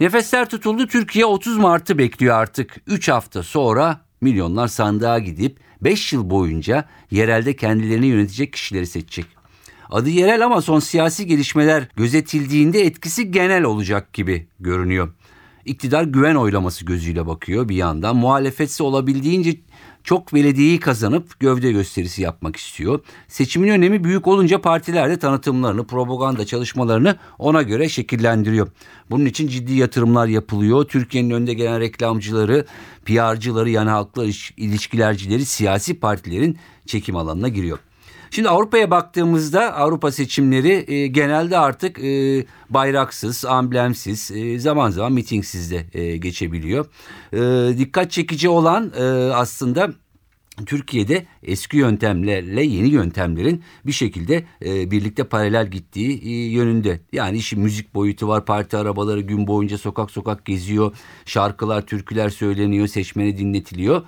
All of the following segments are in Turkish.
Nefesler tutuldu. Türkiye 30 Mart'ı bekliyor artık. 3 hafta sonra milyonlar sandığa gidip 5 yıl boyunca yerelde kendilerini yönetecek kişileri seçecek. Adı yerel ama son siyasi gelişmeler gözetildiğinde etkisi genel olacak gibi görünüyor. İktidar güven oylaması gözüyle bakıyor bir yandan. Muhalefetse olabildiğince çok belediyeyi kazanıp gövde gösterisi yapmak istiyor. Seçimin önemi büyük olunca partiler de tanıtımlarını, propaganda çalışmalarını ona göre şekillendiriyor. Bunun için ciddi yatırımlar yapılıyor. Türkiye'nin önde gelen reklamcıları, PR'cıları yani halkla ilişkilercileri siyasi partilerin çekim alanına giriyor. Şimdi Avrupa'ya baktığımızda Avrupa seçimleri e, genelde artık e, bayraksız, amblemsiz, e, zaman zaman mitingsiz de e, geçebiliyor. E, dikkat çekici olan e, aslında Türkiye'de eski yöntemlerle yeni yöntemlerin bir şekilde e, birlikte paralel gittiği e, yönünde. Yani işin müzik boyutu var. Parti arabaları gün boyunca sokak sokak geziyor. Şarkılar, türküler söyleniyor, seçmeni dinletiliyor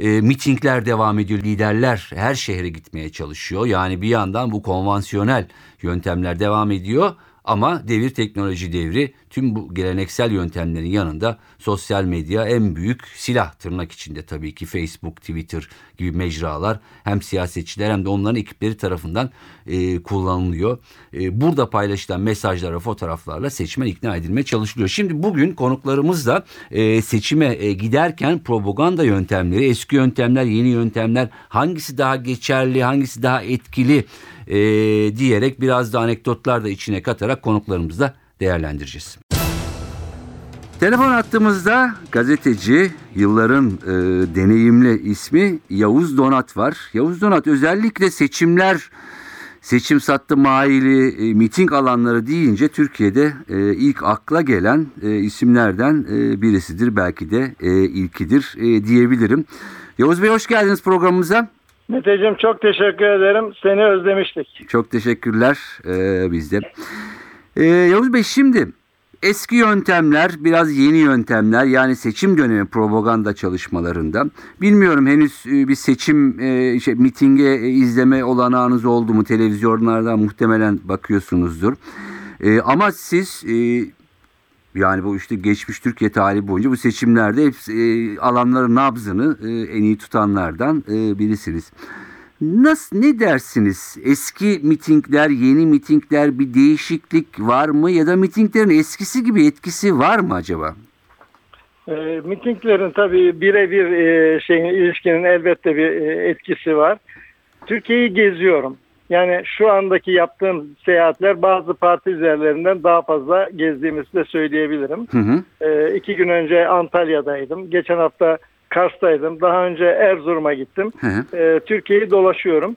e, mitingler devam ediyor. Liderler her şehre gitmeye çalışıyor. Yani bir yandan bu konvansiyonel yöntemler devam ediyor. Ama devir teknoloji devri tüm bu geleneksel yöntemlerin yanında sosyal medya en büyük silah tırnak içinde tabii ki Facebook, Twitter gibi mecralar hem siyasetçiler hem de onların ekipleri tarafından e, kullanılıyor. E, burada paylaşılan mesajlara, fotoğraflarla seçmen ikna edilmeye çalışılıyor. Şimdi bugün konuklarımızla e, seçime e, giderken propaganda yöntemleri, eski yöntemler, yeni yöntemler hangisi daha geçerli, hangisi daha etkili e, diyerek biraz da anekdotlar da içine katarak konuklarımızla değerlendireceğiz. Telefon attığımızda gazeteci, yılların e, deneyimli ismi Yavuz Donat var. Yavuz Donat özellikle seçimler, seçim sattı maili, e, miting alanları deyince Türkiye'de e, ilk akla gelen e, isimlerden e, birisidir. Belki de e, ilkidir e, diyebilirim. Yavuz Bey hoş geldiniz programımıza. Meteciğim çok teşekkür ederim. Seni özlemiştik. Çok teşekkürler e, biz de. E, Yavuz Bey şimdi eski yöntemler biraz yeni yöntemler yani seçim dönemi propaganda çalışmalarında. Bilmiyorum henüz e, bir seçim e, şey, mitinge e, izleme olanağınız oldu mu televizyonlardan muhtemelen bakıyorsunuzdur. E, ama siz e, yani bu işte geçmiş Türkiye tarihi boyunca bu seçimlerde hep e, alanların nabzını e, en iyi tutanlardan e, birisiniz. Nasıl ne dersiniz? Eski mitingler, yeni mitingler bir değişiklik var mı ya da mitinglerin eskisi gibi etkisi var mı acaba? E, mitinglerin tabii birebir e, şeyin ilişkinin elbette bir e, etkisi var. Türkiye'yi geziyorum. Yani şu andaki yaptığım seyahatler bazı parti üzerlerinden daha fazla gezdiğimizi de söyleyebilirim. Hı hı. E, iki gün önce Antalya'daydım. Geçen hafta Kars'taydım. Daha önce Erzurum'a gittim. Hı hı. E, Türkiye'yi dolaşıyorum.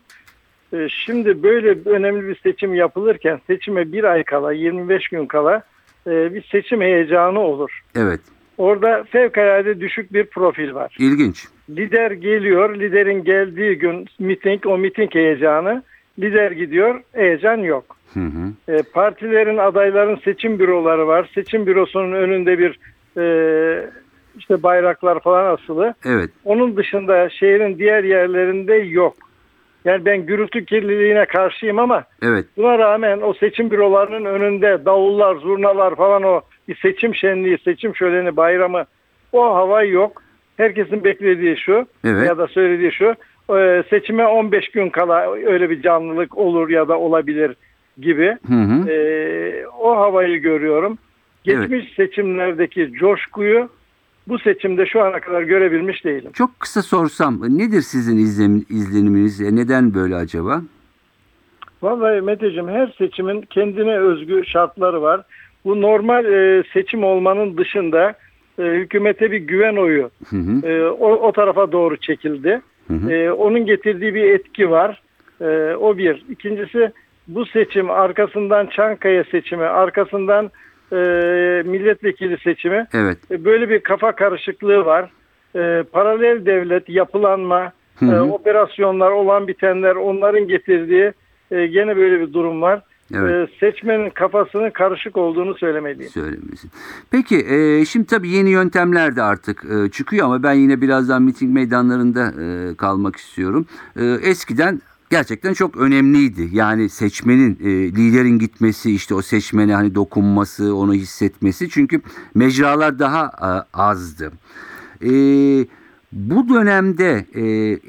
E, şimdi böyle önemli bir seçim yapılırken seçime bir ay kala 25 gün kala e, bir seçim heyecanı olur. Evet. Orada fevkalade düşük bir profil var. İlginç. Lider geliyor, liderin geldiği gün miting, o miting heyecanı. Lider gidiyor, heyecan yok. Hı hı. E, partilerin, adayların seçim büroları var. Seçim bürosunun önünde bir e, işte bayraklar falan asılı. Evet. Onun dışında şehrin diğer yerlerinde yok. Yani ben gürültü kirliliğine karşıyım ama Evet. buna rağmen o seçim bürolarının önünde davullar, zurnalar falan o bir seçim şenliği, seçim şöleni, bayramı o hava yok. Herkesin beklediği şu Evet. ya da söylediği şu e, seçime 15 gün kala öyle bir canlılık olur ya da olabilir gibi. Hı hı. E, o havayı görüyorum. Geçmiş seçimlerdeki coşkuyu bu seçimde şu ana kadar görebilmiş değilim. Çok kısa sorsam nedir sizin izlenim, izleniminiz? E, Neden böyle acaba? Vallahi Meteciğim her seçimin kendine özgü şartları var. Bu normal e, seçim olmanın dışında e, hükümete bir güven oyu Hı hı. e, o, o tarafa doğru çekildi. Hı hı. E, onun getirdiği bir etki var. E, o bir. İkincisi bu seçim arkasından Çankaya seçimi, arkasından e, milletvekili seçimi Evet. e, böyle bir kafa karışıklığı var. e, paralel devlet, yapılanma, Hı hı. e, operasyonlar, olan bitenler onların getirdiği e, gene böyle bir durum var. Evet. E, seçmenin kafasının karışık olduğunu söylemeliyim. söylemesin. Peki e, şimdi tabii yeni yöntemler de artık e, çıkıyor ama ben yine birazdan miting meydanlarında e, kalmak istiyorum. E, eskiden gerçekten çok önemliydi. Yani seçmenin, e, liderin gitmesi, işte o seçmene hani dokunması, onu hissetmesi. Çünkü mecralar daha e, azdı. E, bu dönemde e,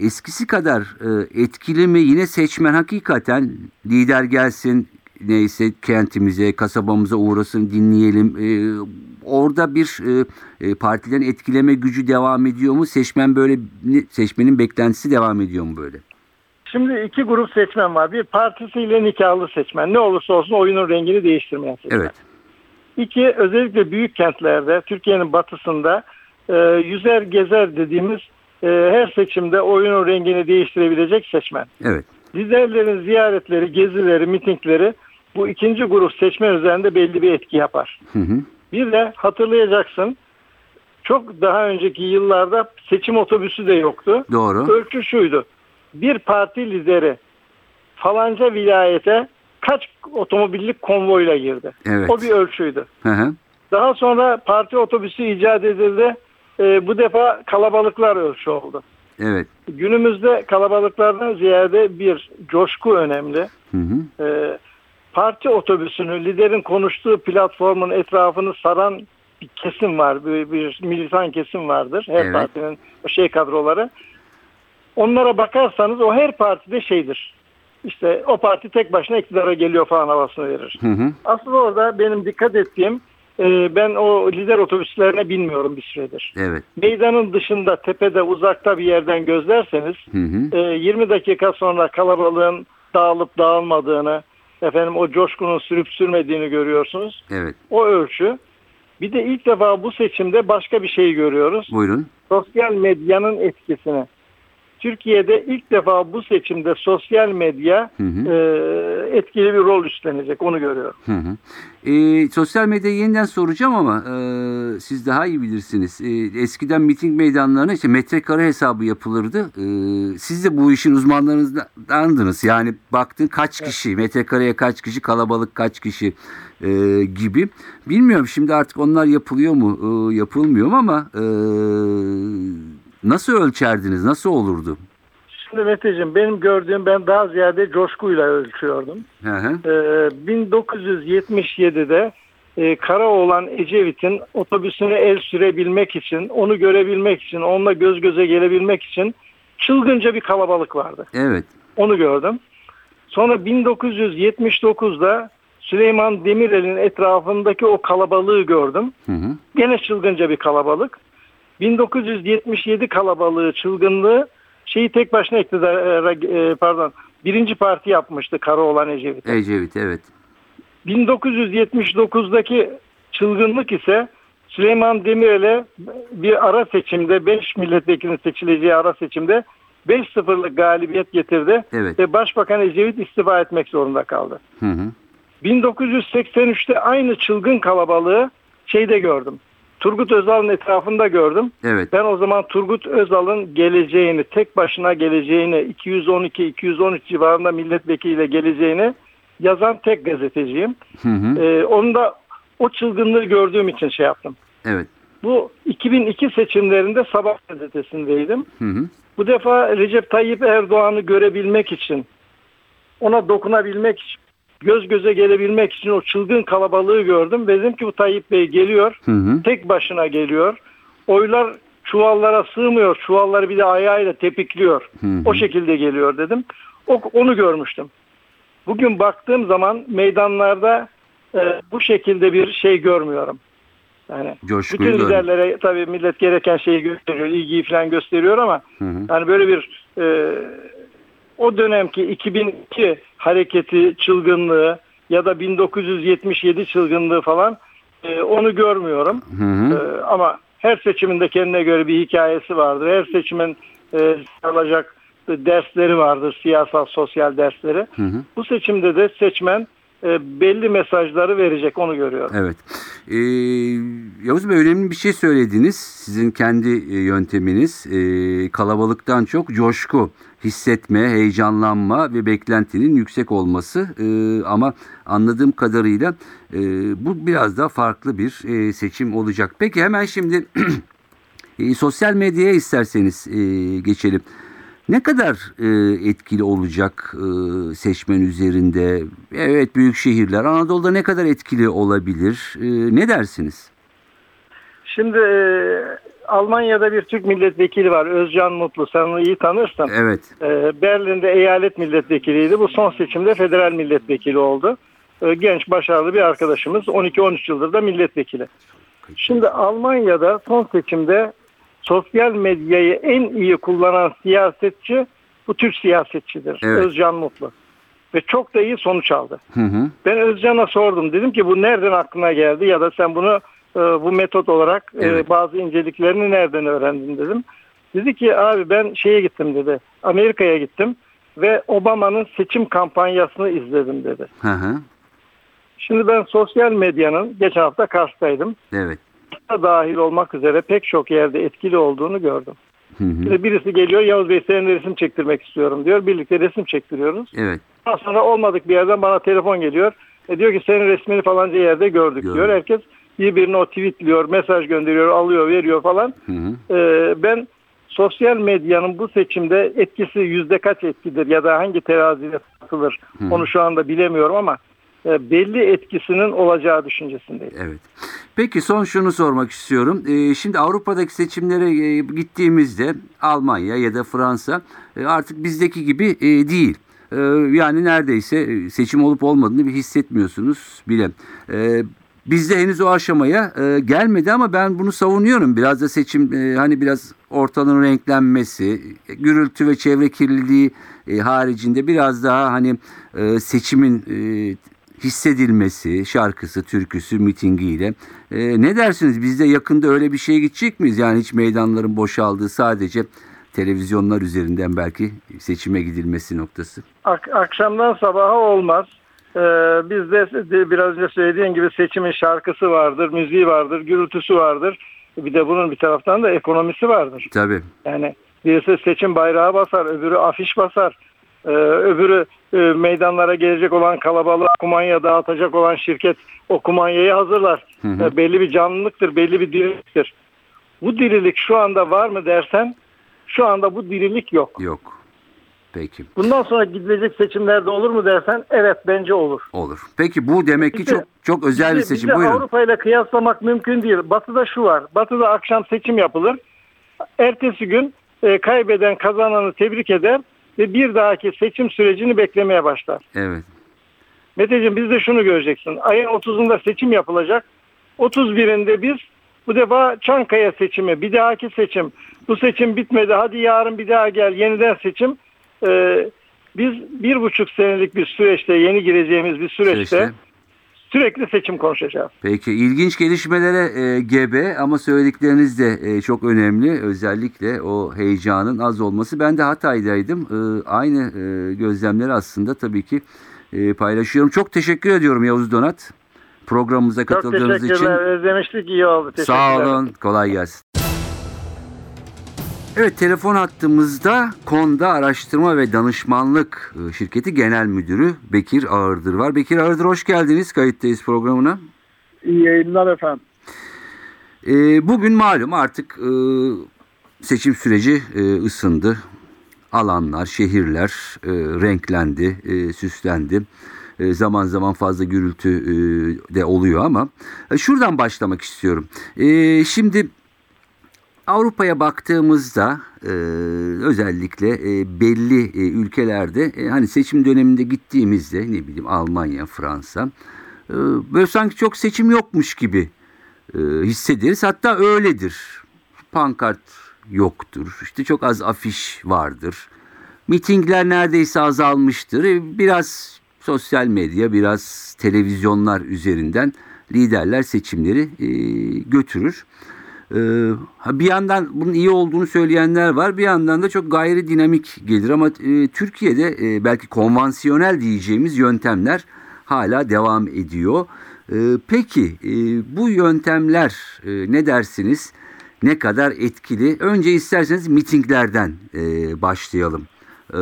eskisi kadar e, etkili mi yine seçmen hakikaten lider gelsin neyse kentimize, kasabamıza uğrasın dinleyelim. E, orada bir e, e, partilerin etkileme gücü devam ediyor mu? Seçmen böyle seçmenin beklentisi devam ediyor mu böyle? Şimdi iki grup seçmen var. Bir partisiyle nikahlı seçmen. Ne olursa olsun oyunun rengini değiştirmeyen seçmen. Evet. İki, özellikle büyük kentlerde, Türkiye'nin batısında e, yüzer gezer dediğimiz e, her seçimde oyunun rengini değiştirebilecek seçmen. Evet. Liderlerin ziyaretleri, gezileri, mitingleri bu ikinci grup seçmen üzerinde belli bir etki yapar. Hı hı. Bir de hatırlayacaksın çok daha önceki yıllarda seçim otobüsü de yoktu. Doğru. Ölçü şuydu. Bir parti lideri falanca vilayete kaç otomobillik konvoyla girdi. Evet. O bir ölçüydü. Hı hı. Daha sonra parti otobüsü icat edildi. Ee, bu defa kalabalıklar ölçü oldu. Evet. Günümüzde kalabalıklardan ziyade bir coşku önemli. Hı hı. Ee, parti otobüsünü, liderin konuştuğu platformun etrafını saran bir kesim var. Bir, bir militan kesim vardır. Her Evet. partinin şey kadroları. Onlara bakarsanız o her partide şeydir. İşte o parti tek başına iktidara geliyor falan havasını verir. Hı hı. Aslında orada benim dikkat ettiğim e, ben o lider otobüslerine binmiyorum bir süredir. Evet. Meydanın dışında, tepede, uzakta bir yerden gözlerseniz Hı hı. e, 20 dakika sonra kalabalığın dağılıp dağılmadığını, efendim o coşkunun sürüp sürmediğini görüyorsunuz. Evet. O ölçü. Bir de ilk defa bu seçimde başka bir şey görüyoruz. Buyurun. Sosyal medyanın etkisini. Türkiye'de ilk defa bu seçimde sosyal medya Hı hı. e, etkili bir rol üstlenecek. Onu görüyorum. Hı hı. Ee, sosyal medyayı yeniden soracağım ama e, siz daha iyi bilirsiniz. E, eskiden miting meydanlarına işte metrekare hesabı yapılırdı. E, siz de bu işin uzmanlarınızdandınız. Yani baktın kaç kişi, metrekareye kaç kişi, kalabalık kaç kişi e, gibi. Bilmiyorum şimdi artık onlar yapılıyor mu, e, yapılmıyor mu ama e, nasıl ölçerdiniz, nasıl olurdu? Şimdi Meteciğim benim gördüğüm ben daha ziyade coşkuyla ölçüyordum. Hı hı. Ee, 1977'de e, Karaoğlan Ecevit'in otobüsüne el sürebilmek için, onu görebilmek için, onunla göz göze gelebilmek için çılgınca bir kalabalık vardı. Evet. Onu gördüm. Sonra 1979'da Süleyman Demirel'in etrafındaki o kalabalığı gördüm. Hı hı. Gene çılgınca bir kalabalık. 1977 kalabalığı, çılgınlığı şeyi tek başına iktidara, e, pardon, birinci parti yapmıştı Karaoğlan Ecevit. Ecevit evet. 1979'daki çılgınlık ise Süleyman Demirel'e bir ara seçimde 5 milletvekilinin seçileceği ara seçimde 5-0'lık galibiyet getirdi Evet. ve Başbakan Ecevit istifa etmek zorunda kaldı. Hı hı. 1983'te aynı çılgın kalabalığı şeyde gördüm. Turgut Özal'ın etrafında gördüm. Evet. Ben o zaman Turgut Özal'ın geleceğini, tek başına geleceğini, 212-213 civarında milletvekiliyle geleceğini yazan tek gazeteciyim. Hı hı. Ee, onu da o çılgınlığı gördüğüm için şey yaptım. Evet. Bu 2002 seçimlerinde Sabah gazetesindeydim. Hı hı. Bu defa Recep Tayyip Erdoğan'ı görebilmek için, ona dokunabilmek için, göz göze gelebilmek için o çılgın kalabalığı gördüm. Dedim ki bu Tayyip Bey geliyor, Hı hı. tek başına geliyor. Oylar çuvallara sığmıyor, çuvalları bir de ayağıyla tepikliyor. Hı hı. O şekilde geliyor dedim. O, onu görmüştüm. Bugün baktığım zaman meydanlarda e, bu şekilde bir şey görmüyorum. Yani Coşkuyu bütün liderlere tabii millet gereken şeyi gösteriyor, ilgiyi falan gösteriyor ama Hı hı. yani böyle bir e, o dönemki 2002 hareketi çılgınlığı ya da 1977 çılgınlığı falan e, onu görmüyorum. Hı hı. E, ama her seçiminde kendine göre bir hikayesi vardır. Her seçimin e, alacak dersleri vardır, siyasal, sosyal dersleri. Hı hı. Bu seçimde de seçmen e, belli mesajları verecek onu görüyorum. Evet. Ee, Yavuz Bey önemli bir şey söylediniz. Sizin kendi e, yönteminiz e, kalabalıktan çok coşku hissetme, heyecanlanma ve beklentinin yüksek olması. E, ama anladığım kadarıyla e, bu biraz daha farklı bir e, seçim olacak. Peki hemen şimdi e, sosyal medyaya isterseniz e, geçelim. Ne kadar e, etkili olacak e, seçmen üzerinde? Evet büyük şehirler Anadolu'da ne kadar etkili olabilir? E, ne dersiniz? Şimdi e, Almanya'da bir Türk milletvekili var Özcan Mutlu sen onu iyi tanırsın. Evet. E, Berlin'de eyalet milletvekiliydi bu son seçimde federal milletvekili oldu. E, genç başarılı bir arkadaşımız 12-13 yıldır da milletvekili. Şimdi Almanya'da son seçimde sosyal medyayı en iyi kullanan siyasetçi bu Türk siyasetçidir. Evet. Özcan Mutlu. Ve çok da iyi sonuç aldı. Hı hı. Ben Özcan'a sordum. Dedim ki bu nereden aklına geldi ya da sen bunu e, bu metot olarak e, Evet. bazı inceliklerini nereden öğrendin dedim. Dedi ki abi ben şeye gittim dedi. Amerika'ya gittim ve Obama'nın seçim kampanyasını izledim dedi. Hı hı. Şimdi ben sosyal medyanın geçen hafta Kars'taydım. Evet. Da dahil olmak üzere pek çok yerde etkili olduğunu gördüm. Hı hı. Birisi geliyor Yavuz Bey seninle resim çektirmek istiyorum diyor. Birlikte resim çektiriyoruz. Evet. Daha sonra olmadık bir yerden bana telefon geliyor. E diyor ki senin resmini falanca yerde gördük Gördüm. diyor. Herkes birbirine o tweetliyor, mesaj gönderiyor, alıyor, veriyor falan. Hı hı. Ee, ben sosyal medyanın bu seçimde etkisi yüzde kaç etkidir ya da hangi terazide satılır Hı. onu şu anda bilemiyorum ama e, belli etkisinin olacağı düşüncesindeyim. Evet. Peki son şunu sormak istiyorum. Ee, şimdi Avrupa'daki seçimlere e, gittiğimizde Almanya ya da Fransa e, artık bizdeki gibi e, değil. E, yani neredeyse e, seçim olup olmadığını bir hissetmiyorsunuz bile. E, bizde henüz o aşamaya e, gelmedi ama ben bunu savunuyorum. Biraz da seçim e, hani biraz ortalığın renklenmesi, e, gürültü ve çevre kirliliği e, haricinde biraz daha hani e, seçimin e, hissedilmesi, şarkısı, türküsü, mitingiyle. E, ne dersiniz? Bizde yakında öyle bir şeye gidecek miyiz? Yani hiç meydanların boşaldığı sadece televizyonlar üzerinden belki seçime gidilmesi noktası. Ak- akşamdan sabaha olmaz. Ee, bizde de biraz önce söylediğin gibi seçimin şarkısı vardır, müziği vardır, gürültüsü vardır. Bir de bunun bir taraftan da ekonomisi vardır. Tabii. Yani birisi seçim bayrağı basar, öbürü afiş basar, ee, öbürü e, meydanlara gelecek olan kalabalığa kumanya dağıtacak olan şirket o kumanyayı hazırlar. Hı hı. Ee, belli bir canlılıktır, belli bir diriliktir. Bu dirilik şu anda var mı dersen şu anda bu dirilik yok. Yok. Peki. Bundan sonra gidilecek seçimlerde olur mu dersen evet bence olur. Olur. Peki bu demek ki Bize- çok çok özel bir seçim. bizi Buyurun. Avrupa ile kıyaslamak mümkün değil. Batı'da şu var. Batı'da akşam seçim yapılır. Ertesi gün e, kaybeden kazananı tebrik eder ve bir dahaki seçim sürecini beklemeye başlar. Evet. Meteciğim biz de şunu göreceksin. Ayın 30'unda seçim yapılacak. 31'inde biz bu defa Çankaya seçimi, bir dahaki seçim. Bu seçim bitmedi. Hadi yarın bir daha gel. Yeniden seçim. Ee, biz bir buçuk senelik bir süreçte, yeni gireceğimiz bir süreçte Süreçte. Sürekli seçim konuşacağız. Peki ilginç gelişmelere e, gebe ama söyledikleriniz de e, çok önemli. Özellikle o heyecanın az olması. Ben de Hatay'daydım. E, aynı e, gözlemleri aslında tabii ki e, paylaşıyorum. Çok teşekkür ediyorum Yavuz Donat. Programımıza Çok katıldığınız için. teşekkürler. Özlemiştik. iyi oldu. Sağ olun. Kolay gelsin. Evet telefon hattımızda Konda Araştırma ve Danışmanlık e, Şirketi Genel Müdürü Bekir Ağırdır var. Bekir Ağırdır hoş geldiniz kayıttayız programına. İyi yayınlar efendim. E, bugün malum artık e, seçim süreci e, ısındı. Alanlar, şehirler e, renklendi, e, süslendi. E, zaman zaman fazla gürültü e, de oluyor ama e, şuradan başlamak istiyorum. E, şimdi Avrupa'ya baktığımızda e, özellikle e, belli e, ülkelerde e, hani seçim döneminde gittiğimizde ne bileyim Almanya, Fransa e, böyle sanki çok seçim yokmuş gibi e, hissederiz. Hatta öyledir. Pankart yoktur. İşte çok az afiş vardır. Mitingler neredeyse azalmıştır. E, Biraz sosyal medya, biraz televizyonlar üzerinden liderler seçimleri e, götürür. Ee, bir yandan bunun iyi olduğunu söyleyenler var. Bir yandan da çok gayri dinamik gelir ama e, Türkiye'de e, belki konvansiyonel diyeceğimiz yöntemler hala devam ediyor. E, peki e, bu yöntemler ne dersiniz? Ne kadar etkili? Önce isterseniz mitinglerden başlayalım. E,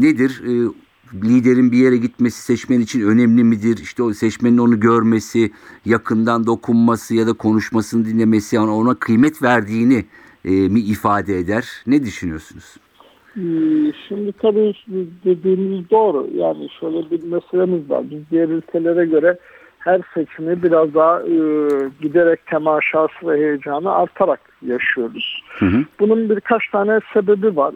nedir? Liderin bir yere gitmesi seçmen için önemli midir? İşte o seçmenin onu görmesi, yakından dokunması ya da konuşmasını dinlemesi, yani ona kıymet verdiğini e, mi ifade eder? Ne düşünüyorsunuz? Ee, Şimdi tabii dediğiniz doğru. Yani şöyle bir meselemiz var. Biz diğer ülkelere göre her seçimi biraz daha e, giderek temaşası ve heyecanı artarak yaşıyoruz. Hı hı. Bunun birkaç tane sebebi var.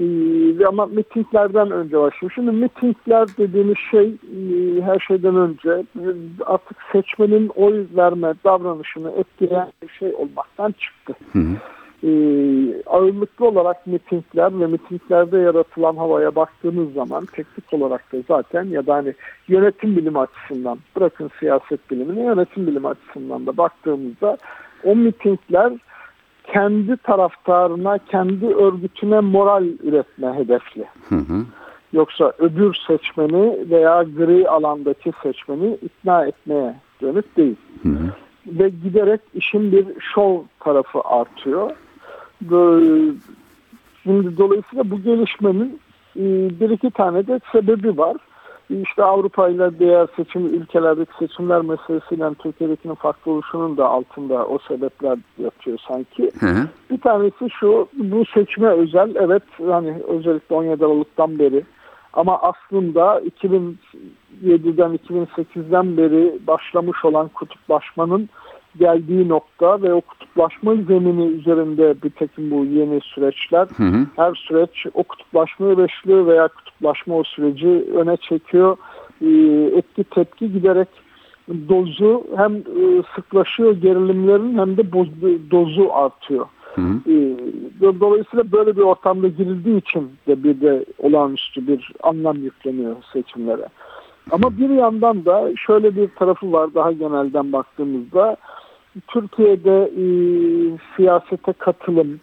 Ee, ama mitinglerden önce başlıyor. Şimdi mitingler dediğimiz şey e, her şeyden önce e, artık seçmenin oy verme davranışını etkileyen bir şey olmaktan çıktı. Hı hı. Ee, ağırlıklı olarak mitingler ve mitinglerde yaratılan havaya baktığınız zaman teknik olarak da zaten ya da hani yönetim bilimi açısından bırakın siyaset bilimini yönetim bilimi açısından da baktığımızda o mitingler kendi taraftarına, kendi örgütüne moral üretme hedefli. Hı hı. Yoksa öbür seçmeni veya gri alandaki seçmeni ikna etmeye dönük değil. Hı hı. Ve giderek işin bir şov tarafı artıyor. Böyle- Şimdi dolayısıyla bu gelişmenin e, bir iki tane de sebebi var. İşte Avrupa ile diğer seçim ülkelerdeki seçimler meselesiyle Türkiye'dekinin farklı oluşunun da altında o sebepler yatıyor sanki. Hı hı. Bir tanesi şu, bu seçime özel, evet hani özellikle 17 Aralık'tan beri ama aslında 2007'den 2008'den beri başlamış olan kutuplaşmanın geldiği nokta ve o kutuplaşma zemini üzerinde bir takım bu yeni süreçler. Hı hı. Her süreç o kutuplaşmayı besliyor veya kutuplaşma o süreci öne çekiyor. Ee, etki tepki giderek dozu hem e, sıklaşıyor gerilimlerin hem de boz- dozu artıyor. Hı hı. Ee, do- Dolayısıyla böyle bir ortamda girildiği için de bir de olağanüstü bir anlam yükleniyor seçimlere. Ama bir yandan da şöyle bir tarafı var daha genelden baktığımızda Türkiye'de e, siyasete katılım,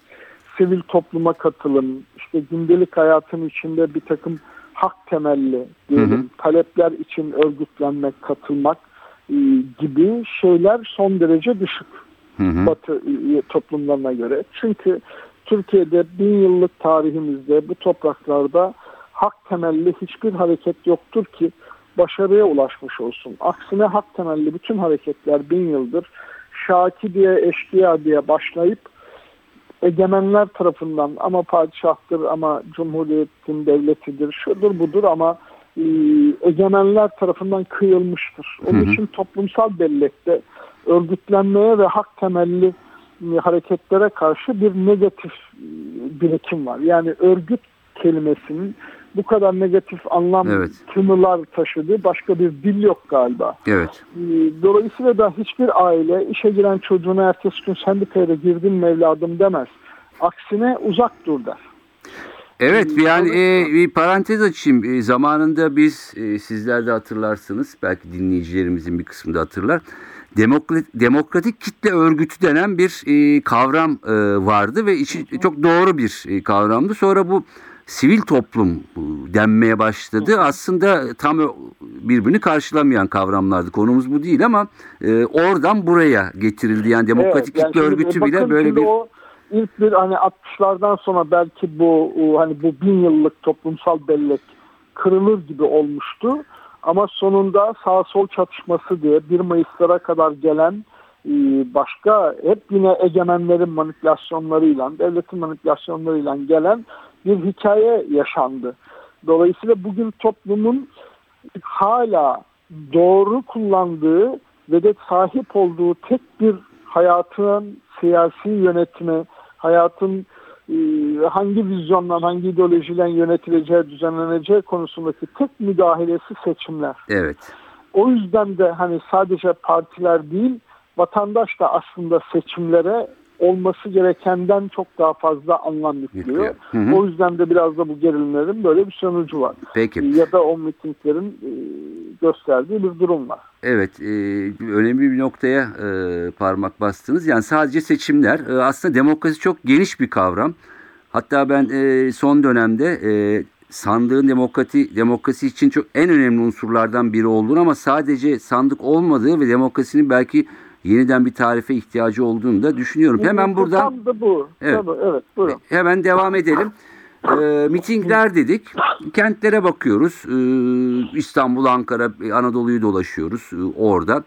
sivil topluma katılım, işte gündelik hayatın içinde bir takım hak temelli diyelim, Hı hı. talepler için örgütlenmek, katılmak e, gibi şeyler son derece düşük. Hı hı. Batı e, toplumlarına göre. Çünkü Türkiye'de bin yıllık tarihimizde bu topraklarda hak temelli hiçbir hareket yoktur ki başarıya ulaşmış olsun. Aksine hak temelli bütün hareketler bin yıldır şaki diye eşkıya diye başlayıp egemenler tarafından ama padişahtır ama cumhuriyetin devletidir şudur budur ama e, egemenler tarafından kıyılmıştır. Onun Hı hı. için toplumsal bellekte örgütlenmeye ve hak temelli e, hareketlere karşı bir negatif e, birikim var. Yani örgüt kelimesinin bu kadar negatif anlam Evet. tınılar taşıdığı başka bir dil yok galiba. Evet. E, Dolayısıyla da hiçbir aile işe giren çocuğuna ertesi gün sendikaya da girdin mi evladım demez. Aksine uzak dur der. Evet yani e, bir parantez açayım. E, zamanında biz e, sizler de hatırlarsınız belki dinleyicilerimizin bir kısmı da hatırlar. Demokrat, demokratik kitle örgütü denen bir e, kavram e, vardı ve içi çok doğru bir e, kavramdı. Sonra bu sivil toplum denmeye başladı. Aslında tam birbirini karşılamayan kavramlardı. Konumuz bu değil ama e, oradan buraya getirildi. Yani demokratik Evet, yani kitle örgütü bile böyle bir o ilk bir hani 60'lardan sonra belki bu hani bu bin yıllık toplumsal bellek kırılır gibi olmuştu. Ama sonunda sağ sol çatışması diye 1 Mayıs'lara kadar gelen e, başka hep yine egemenlerin manipülasyonlarıyla, devletin manipülasyonlarıyla gelen bir hikaye yaşandı. Dolayısıyla bugün toplumun hala doğru kullandığı ve de sahip olduğu tek bir hayatın siyasi yönetimi, hayatın e, hangi vizyonla, hangi ideolojiyle yönetileceği, düzenleneceği konusundaki tek müdahalesi seçimler. evet. O yüzden de hani sadece partiler değil, vatandaş da aslında seçimlere olması gerekenden çok daha fazla anlam yüklüyor. Yüklüyor. Hı hı. O yüzden de biraz da bu gerilimlerin böyle bir sonucu var. Peki. Ya da o mitinglerin e, gösterdiği bir durum var. Evet, e, önemli bir noktaya e, parmak bastınız. Yani sadece seçimler. E, aslında demokrasi çok geniş bir kavram. Hatta ben e, son dönemde e, sandığın demokrasi demokrasi için çok en önemli unsurlardan biri olduğunu ama sadece sandık olmadığı ve demokrasinin belki yeniden bir tarife ihtiyacı olduğunu da düşünüyorum. Hemen Bu buradan Tam da bu. Evet. Tabii, evet buyurun. Hemen devam edelim. Ee, mitingler dedik. Kentlere bakıyoruz. Ee, İstanbul, Ankara, Anadolu'yu dolaşıyoruz ee, orada.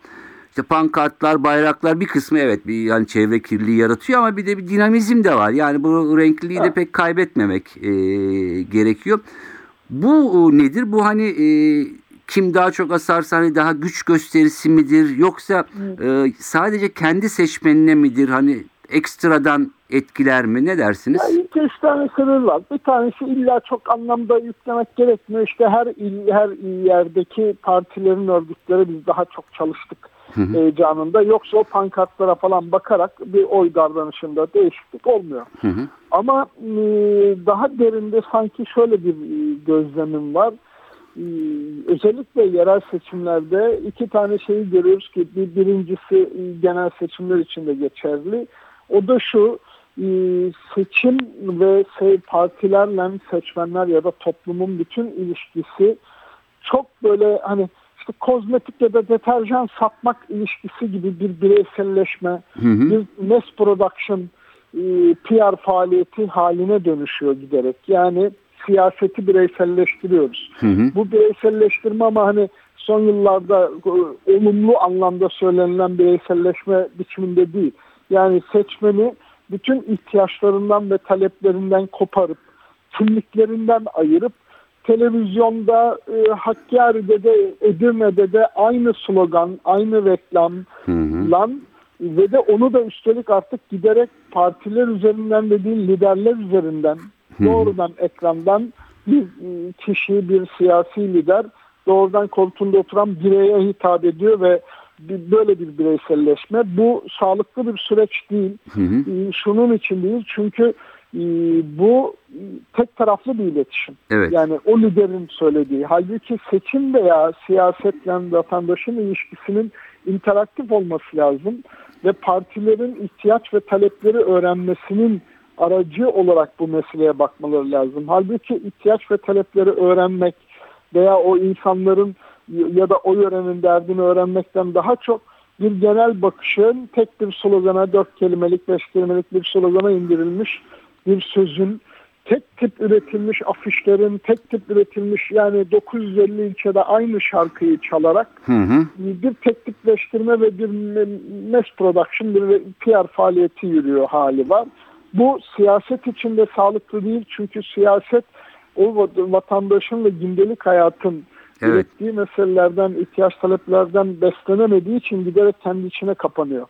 İşte pankartlar, bayraklar bir kısmı evet bir yani çevre kirliliği yaratıyor ama bir de bir dinamizm de var. Yani bu renkliliği de pek kaybetmemek e, gerekiyor. Bu e, nedir? Bu hani e, kim daha çok asarsa hani daha güç gösterisi midir yoksa e, sadece kendi seçmenine midir? Hani ekstradan etkiler mi? Ne dersiniz? Ya ilk üç tane sınır var. Bir tanesi illa çok anlamda yüklemek gerekmiyor. İşte her il, her il yerdeki partilerin örgütleri biz daha çok çalıştık heyecanında. Yoksa o pankartlara falan bakarak bir oy davranışında değişiklik olmuyor. Hı hı. Ama e, daha derinde sanki şöyle bir e, gözlemim var. E, özellikle yerel seçimlerde iki tane şeyi görüyoruz ki bir, birincisi e, genel seçimler için de geçerli. O da şu e, seçim ve şey, partilerle seçmenler ya da toplumun bütün ilişkisi çok böyle hani işte kozmetik ya da deterjan satmak ilişkisi gibi bir bireyselleşme, Hı hı. bir mass production e, PR faaliyeti haline dönüşüyor giderek. Yani siyaseti bireyselleştiriyoruz. Hı hı. Bu bireyselleştirme ama hani son yıllarda e, olumlu anlamda söylenilen bireyselleşme biçiminde değil. Yani seçmeni bütün ihtiyaçlarından ve taleplerinden koparıp kimliklerinden ayırıp televizyonda e, Hakkari'de de Edirne'de de aynı slogan, aynı reklam Hı hı. lan ve de onu da üstelik artık giderek partiler üzerinden de değil liderler üzerinden doğrudan ekrandan bir e, kişi, bir siyasi lider doğrudan koltuğunda oturan bireye hitap ediyor ve böyle bir bireyselleşme. Bu sağlıklı bir süreç değil. Hı hı. Şunun için değil çünkü e, bu e, tek taraflı bir iletişim. Evet. Yani o liderin söylediği. Halbuki seçim veya siyasetle vatandaşın ilişkisinin interaktif olması lazım ve partilerin ihtiyaç ve talepleri öğrenmesinin aracı olarak bu meseleye bakmaları lazım. Halbuki ihtiyaç ve talepleri öğrenmek veya o insanların ya da o yörenin derdini öğrenmekten daha çok bir genel bakışın tek bir slogana, dört kelimelik, beş kelimelik bir slogana indirilmiş bir sözün tek tip üretilmiş afişlerin, tek tip üretilmiş yani 950 ilçede aynı şarkıyı çalarak Hı hı. bir tek tipleştirme ve bir mass production, bir PR faaliyeti yürüyor hali var. Bu siyaset içinde sağlıklı değil çünkü siyaset o vat- vatandaşın ve gündelik hayatın Evet. ürettiği meselelerden, ihtiyaç taleplerden beslenemediği için giderek kendi içine kapanıyor.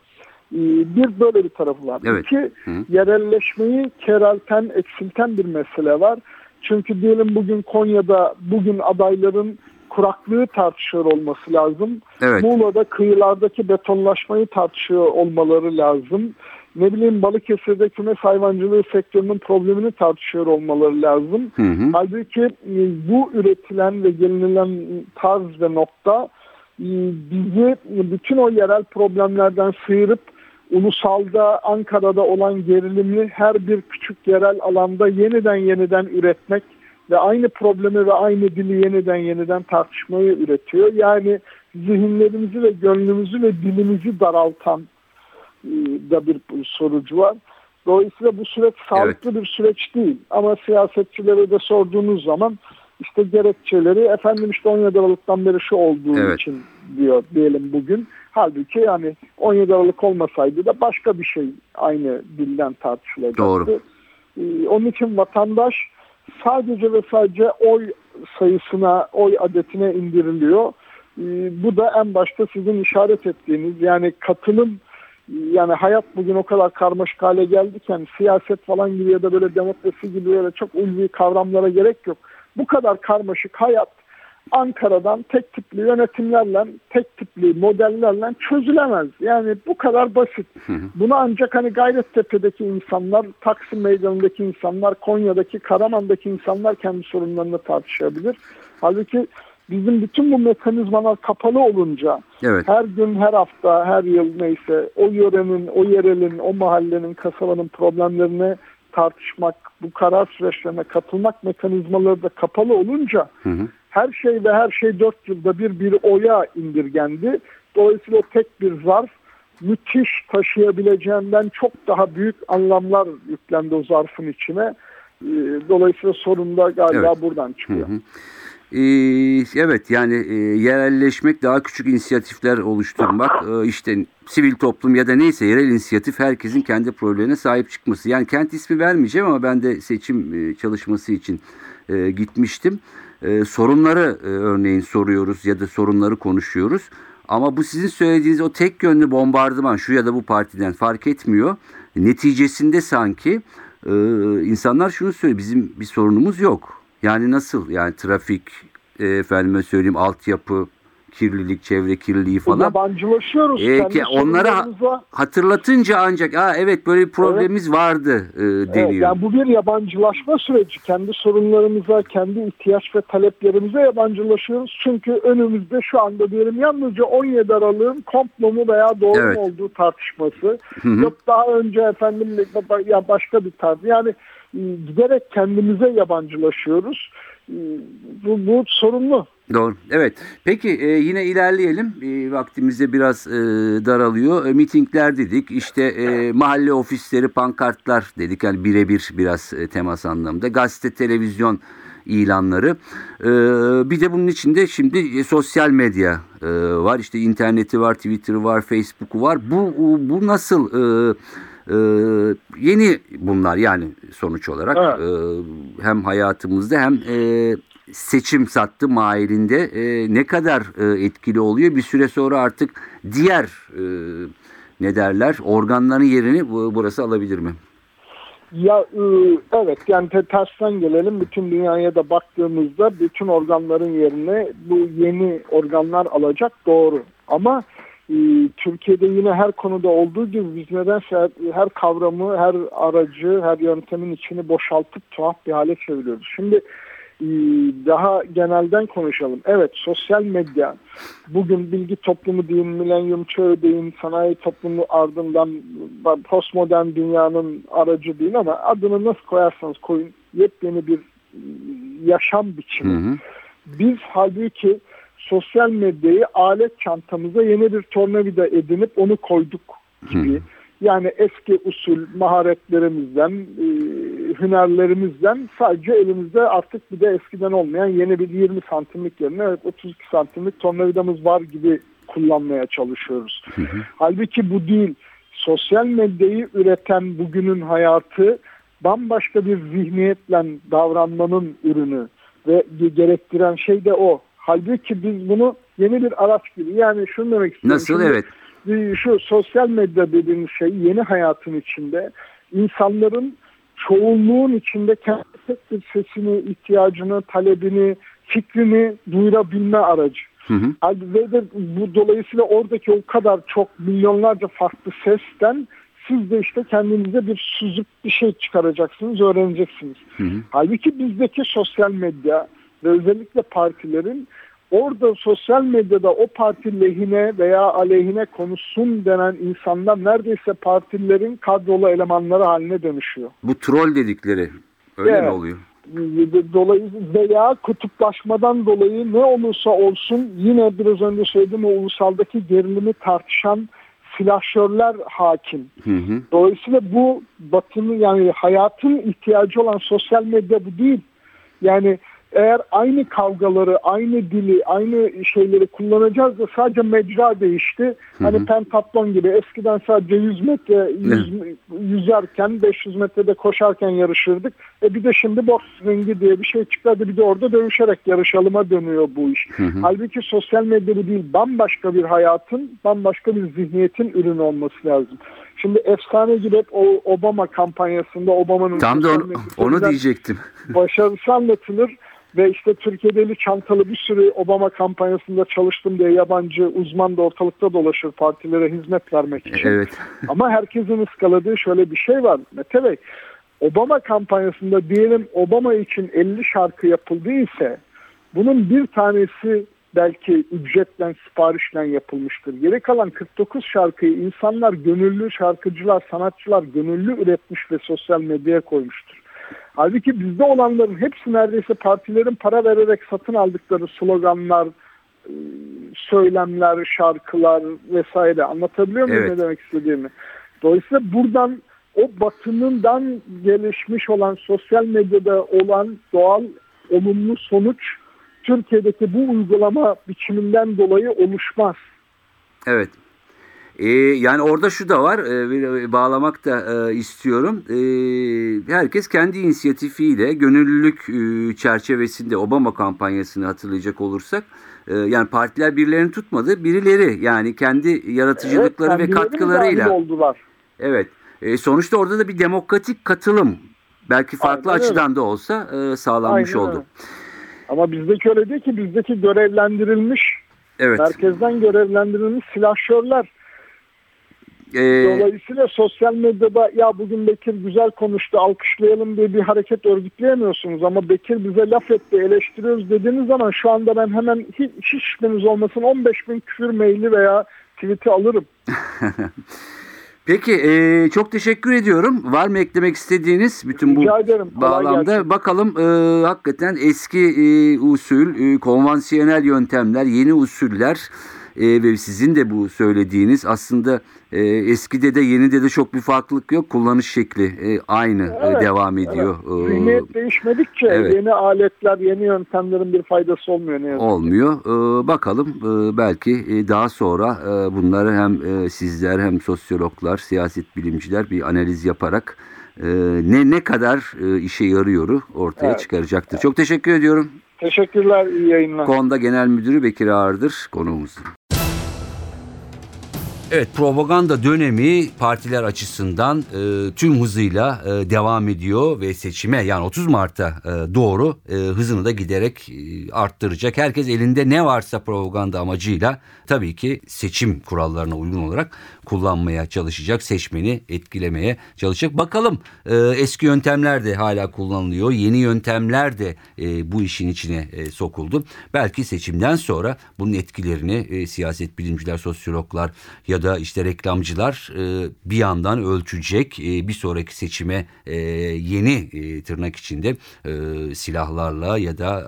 Ee, Bir böyle bir tarafı var. Evet. İki, Hı. yerelleşmeyi kerelten, eksilten bir mesele var. Çünkü diyelim bugün Konya'da bugün adayların kuraklığı tartışıyor olması lazım. Evet. Muğla'da kıyılardaki betonlaşmayı tartışıyor olmaları lazım. Ne bileyim Balıkesir'de kümes hayvancılığı sektörünün problemini tartışıyor olmaları lazım. Hı hı. Halbuki e, bu üretilen ve gelinilen tarz ve nokta e, bizi bütün o yerel problemlerden sıyırıp ulusalda Ankara'da olan gerilimi her bir küçük yerel alanda yeniden yeniden üretmek ve aynı problemi ve aynı dili yeniden yeniden tartışmayı üretiyor. Yani zihinlerimizi ve gönlümüzü ve dilimizi daraltan da bir sorucu var. Dolayısıyla bu süreç sağlıklı bir süreç değil. Ama siyasetçilere de sorduğunuz zaman işte gerekçeleri efendim işte 17 Aralık'tan beri şu olduğu Evet. için diyor diyelim bugün. Halbuki yani 17 Aralık olmasaydı da başka bir şey aynı dilden tartışılacaktı. Doğru. Ee, onun için vatandaş sadece ve sadece oy sayısına, oy adetine indiriliyor. Ee, bu da en başta sizin işaret ettiğiniz yani katılım yani hayat bugün o kadar karmaşık hale geldiken siyaset falan gibi ya da böyle demokrasi gibi böyle çok ulvi kavramlara gerek yok. Bu kadar karmaşık hayat Ankara'dan tek tipli yönetimlerle, tek tipli modellerle çözülemez. Yani bu kadar basit. Bunu ancak hani Gayrettepe'deki insanlar, Taksim Meydanı'ndaki insanlar, Konya'daki, Karaman'daki insanlar kendi sorunlarını tartışabilir. Halbuki bizim bütün bu mekanizmalar kapalı olunca Evet. her gün, her hafta, her yıl neyse o yörenin, o yerelin, o mahallenin, kasabanın problemlerine tartışmak, bu karar süreçlerine katılmak mekanizmaları da kapalı olunca Hı hı. her şey ve her şey dört yılda bir bir oya indirgendi. Dolayısıyla o tek bir zarf müthiş taşıyabileceğinden çok daha büyük anlamlar yüklendi o zarfın içine. Ee, Dolayısıyla sorun da galiba Evet. buradan çıkıyor. Hı hı. Ee, evet yani e, yerelleşmek, daha küçük inisiyatifler oluşturmak, e, işte sivil toplum ya da neyse yerel inisiyatif herkesin kendi problemine sahip çıkması. Yani kent ismi vermeyeceğim ama ben de seçim e, çalışması için gitmiştim. Sorunları örneğin soruyoruz ya da sorunları konuşuyoruz. Ama bu sizin söylediğiniz o tek yönlü bombardıman şu ya da bu partiden fark etmiyor. Neticesinde sanki insanlar şunu söylüyor bizim bir sorunumuz yok. Yani nasıl yani trafik e, efendime söyleyeyim altyapı kirlilik çevre kirliliği falan. Yabancılaşıyoruz. E, ki onlara sorunlarımıza. hatırlatınca ancak Aa, evet böyle bir problemimiz vardı e, Evet, deniyor. yani bu bir yabancılaşma süreci. Kendi sorunlarımıza, kendi ihtiyaç ve taleplerimize yabancılaşıyoruz. Çünkü önümüzde şu anda diyelim yalnızca 17 Aralık'ın komplo mu veya doğru Evet. mu olduğu tartışması. Hı hı. Yok daha önce efendim ya başka bir tartışma. Yani giderek kendimize yabancılaşıyoruz. E, Bu, bu sorunlu. Doğru. Evet. Peki e, yine ilerleyelim. E, vaktimizde biraz e, daralıyor. E, mitingler dedik. İşte e, mahalle ofisleri, pankartlar dedik. Yani birebir biraz e, temas anlamında. Gazete, televizyon ilanları. E, bir de bunun içinde şimdi e, sosyal medya e, var. İşte interneti var, Twitter var, Facebook'u var. Bu bu nasıl e, e, yeni bunlar yani sonuç olarak Evet. e, hem hayatımızda hem e, seçim sattı mahirinde e, ne kadar e, etkili oluyor bir süre sonra artık diğer e, ne derler organların yerini bu- burası alabilir mi? Ya e, evet yani te- tersten gelelim bütün dünyaya da baktığımızda bütün organların yerine bu yeni organlar alacak doğru. Ama Türkiye'de yine her konuda olduğu gibi biz nedense her, kavramı, her aracı, her yöntemin içini boşaltıp tuhaf bir hale çeviriyoruz. Şimdi e, daha genelden konuşalım. Evet sosyal medya bugün bilgi toplumu diyeyim, milenyum çağı diyeyim, sanayi toplumu ardından postmodern dünyanın aracı değil ama adını nasıl koyarsanız koyun yepyeni bir e, yaşam Hı biçimi. hı. Biz halbuki sosyal medyayı alet çantamıza yeni bir tornavida edinip onu koyduk gibi. Yani eski usul maharetlerimizden, e, hünerlerimizden sadece elimizde artık bir de eskiden olmayan yeni bir 20 santimlik yerine evet, 32 santimlik tornavidamız var gibi kullanmaya çalışıyoruz. Halbuki bu değil. Sosyal medyayı üreten bugünün hayatı bambaşka bir zihniyetle davranmanın ürünü ve gerektiren şey de o. Halbuki biz bunu yeni bir araç gibi yani şunu demek istiyorum. Nasıl Şimdi evet. şu sosyal medya dediğimiz şey yeni hayatın içinde insanların çoğunluğun içinde kendi bir sesini, ihtiyacını, talebini, fikrini duyurabilme aracı. Hı hı. Ve de bu dolayısıyla oradaki o kadar çok milyonlarca farklı sesten siz de işte kendinize bir süzüp bir şey çıkaracaksınız, öğreneceksiniz. Hı hı. Halbuki bizdeki sosyal medya ve özellikle partilerin orada sosyal medyada o parti lehine veya aleyhine konuşsun denen insanlar neredeyse partilerin kadrolu elemanları haline dönüşüyor. Bu troll dedikleri öyle mi Evet. oluyor? Dolayısıyla veya kutuplaşmadan dolayı ne olursa olsun yine biraz önce söylediğim o ulusaldaki gerilimi tartışan silahşörler hakim. Hı hı. Dolayısıyla bu batının yani hayatın ihtiyacı olan sosyal medya bu değil. Yani eğer aynı kavgaları, aynı dili, aynı şeyleri kullanacağız da sadece mecra değişti. Hani pentatlon gibi eskiden sadece 100 metre yüz, yüzerken 500 metrede koşarken yarışırdık. E bir de şimdi boks ringi diye bir şey çıktı. Hadi bir de orada dövüşerek yarışalıma dönüyor bu iş. Halbuki sosyal medya bu değil. Bambaşka bir hayatın, bambaşka bir zihniyetin ürünü olması lazım. Şimdi efsane gibi hep o Obama kampanyasında Obama'nın Tam da onu, onu diyecektim. başarısı anlatılır ve işte Türkiye'de eli çantalı bir sürü Obama kampanyasında çalıştım diye yabancı uzman da ortalıkta dolaşır partilere hizmet vermek için. Evet. Ama herkesin ıskaladığı şöyle bir şey var Mete Bey. Obama kampanyasında diyelim Obama için 50 şarkı yapıldı ise bunun bir tanesi belki ücretle siparişle yapılmıştır. Geri kalan 49 şarkıyı insanlar gönüllü şarkıcılar, sanatçılar gönüllü üretmiş ve sosyal medyaya koymuştur. Halbuki bizde olanların hepsi neredeyse partilerin para vererek satın aldıkları sloganlar, e, söylemler, şarkılar vesaire. Anlatabiliyor muyum Evet. ne demek istediğimi? Dolayısıyla buradan o batınından gelişmiş olan sosyal medyada olan doğal olumlu sonuç Türkiye'deki bu uygulama biçiminden dolayı oluşmaz. Evet. Ee, yani orada şu da var, e, bir- bağlamak da e, istiyorum. E, herkes kendi inisiyatifiyle, gönüllülük e, çerçevesinde Obama kampanyasını hatırlayacak olursak, e, yani partiler birilerini tutmadı, birileri yani kendi yaratıcılıkları ve kendileri mi katkılarıyla. oldular. Evet. E, sonuçta orada da bir demokratik katılım, belki farklı Aynen öyle. açıdan da olsa e, sağlanmış Aynen oldu. öyle. Ama bizdeki öyle değil ki bizdeki görevlendirilmiş, Evet. merkezden görevlendirilmiş silahşörler. E, Dolayısıyla sosyal medyada ya bugün Bekir güzel konuştu alkışlayalım diye bir hareket örgütleyemiyorsunuz ama Bekir bize laf etti eleştiriyoruz dediğiniz zaman şu anda ben hemen hiç, hiç şüpheniz olmasın 15 bin küfür maili veya tweet'i alırım. Peki e, çok teşekkür ediyorum. Var mı eklemek istediğiniz bütün bu ederim. Bağlamda? gelsin. Bakalım e, hakikaten eski e, usul, e, konvansiyonel yöntemler, yeni usuller e, ve sizin de bu söylediğiniz aslında e, eskide de yenide de çok bir farklılık yok. Kullanış şekli e, aynı e, Evet, devam ediyor. E, Zihniyet değişmedikçe evet. yeni aletler, yeni yöntemlerin bir faydası olmuyor ne yazık ki. olmuyor. Ee, bakalım e, belki e, daha sonra e, bunları hem e, sizler hem sosyologlar, siyaset bilimciler bir analiz yaparak e, ne ne kadar e, işe yarıyoru ortaya Evet. çıkaracaktır. Çok teşekkür ediyorum. Teşekkürler, iyi yayınlar. Konda Genel Müdürü Bekir Ağırdır konuğumuz. Evet propaganda dönemi partiler açısından e, tüm hızıyla e, devam ediyor ve seçime yani 30 Mart'a e, doğru e, hızını da giderek e, arttıracak. Herkes elinde ne varsa propaganda amacıyla tabii ki seçim kurallarına uygun olarak kullanmaya çalışacak. Seçmeni etkilemeye çalışacak. Bakalım e, eski yöntemler de hala kullanılıyor. Yeni yöntemler de e, bu işin içine e, sokuldu. Belki seçimden sonra bunun etkilerini e, siyaset bilimciler, sosyologlar ya da işte reklamcılar e, bir yandan ölçecek. E, bir sonraki seçime e, yeni e, tırnak içinde e, silahlarla ya da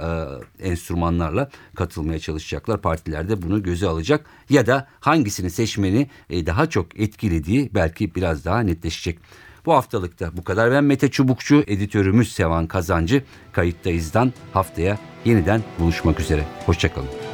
e, enstrümanlarla katılmaya çalışacaklar. Partiler de bunu göze alacak ya da hangisini seçmeni e, daha çok etkilediği belki biraz daha netleşecek. Bu haftalıkta bu kadar. Ben Mete Çubukçu, editörümüz Sevan Kazancı. Kayıttayız'dan haftaya yeniden buluşmak üzere. Hoşçakalın.